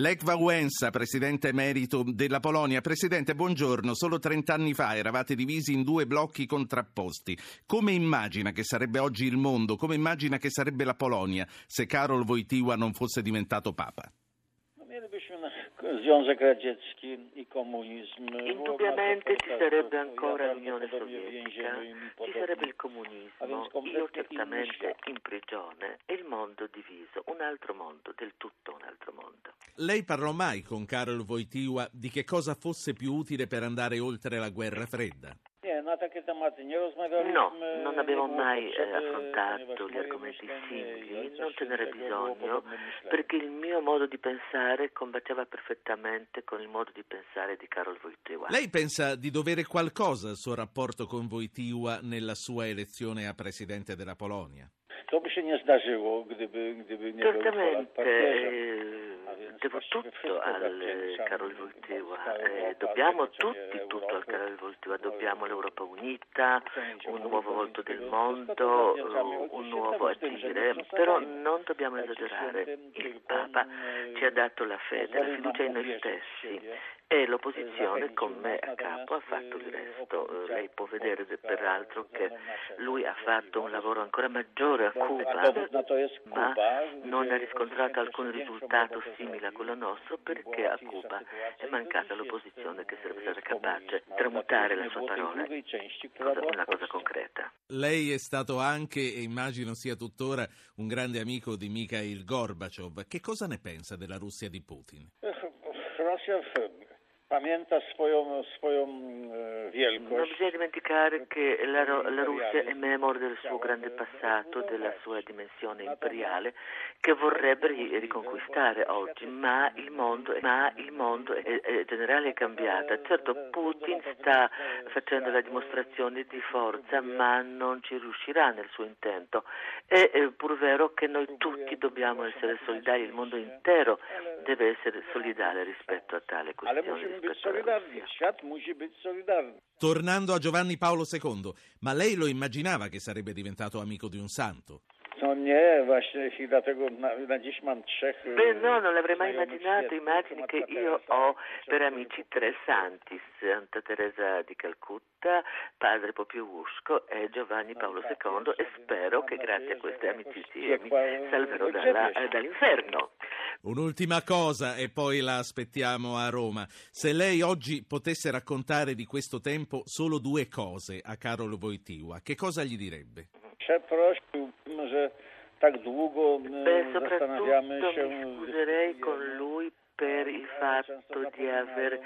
Lech Wałęsa, presidente emerito della Polonia. Presidente, buongiorno. Solo 30 anni fa eravate divisi in due blocchi contrapposti. Come immagina che sarebbe oggi il mondo? Come immagina che sarebbe la Polonia se Karol Wojtyła non fosse diventato Papa? Związek Radziecki i comunismo. Indubbiamente ci sarebbe ancora l'Unione Sovietica, ci sarebbe il comunismo, io certamente in prigione e il mondo diviso, un altro mondo, del tutto un altro mondo. Lei parlò mai con Karol Wojtyła di che cosa fosse più utile per andare oltre la guerra fredda? No, non abbiamo mai eh, affrontato gli argomenti simili, non ce n'era bisogno, perché il mio modo di pensare combatteva perfettamente con il modo di pensare di Karol Wojtyła. Lei pensa di dovere qualcosa al suo rapporto con Wojtyła nella sua elezione a presidente della Polonia? To by się nie zdarzyło, gdyby, gdyby nie był Certamente, eh, devo tutto al Karol Wojtyła, eh, dobbiamo tutti tutto al Karol Wojtyła, dobbiamo l'Europa unita, un nuovo volto del mondo, un nuovo agire, però non dobbiamo esagerare. Il Papa ci ha dato la fede, la fiducia in noi stessi e l'opposizione con me a capo ha fatto il resto. Eh, lei può vedere peraltro che lui ha fatto un lavoro ancora maggiore a Cuba, ma non ha riscontrato alcun risultato simile a quello nostro perché a Cuba è mancata l'opposizione che sarebbe stata capace di tramutare la sua parola in una cosa concreta. Lei è stato anche, e immagino sia tuttora, un grande amico di Mikhail Gorbaciov. Che cosa ne pensa della Russia di Putin? Rosja pamięta swoją, swoją wielkość. Non bisogna dimenticare che la, la, Russia è memore del suo grande passato, della sua dimensione imperiale, che vorrebbe riconquistare oggi, ma il mondo, ma il mondo è, è generale è cambiato. Certo, Putin sta facendo la dimostrazione di forza, ma non ci riuscirà nel suo intento. È, è pur vero che noi tutti dobbiamo essere solidari, il mondo intero deve essere solidale rispetto a tale questione. Tornando a Giovanni Paolo II, ma lei lo immaginava che sarebbe diventato amico di un santo? No nie, właśnie i dlatego na, na dziś mam trzech... Beh no, non l'avrei mai immaginato, immagini che io ho per amici tre santi, Santa Teresa di Calcutta, Padre Popieusco e Giovanni Paolo II e spero che grazie a queste amicizie mi salverò dalla, dall'inferno. Un'ultima cosa e poi la aspettiamo a Roma. Se lei oggi potesse raccontare di questo tempo solo due cose a Carolo Wojtyła, che cosa gli direbbe? Przeprosił, że tak długo Beh, zastanawiamy się... mi scuserei fatto di aver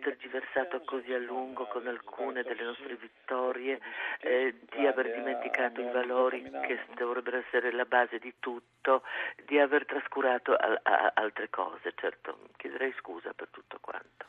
tergiversato così a lungo con alcune delle nostre vittorie, eh, di aver dimenticato i valori che dovrebbero essere la base di tutto, di aver trascurato a, a, altre cose. Certo, chiederei scusa per tutto quanto.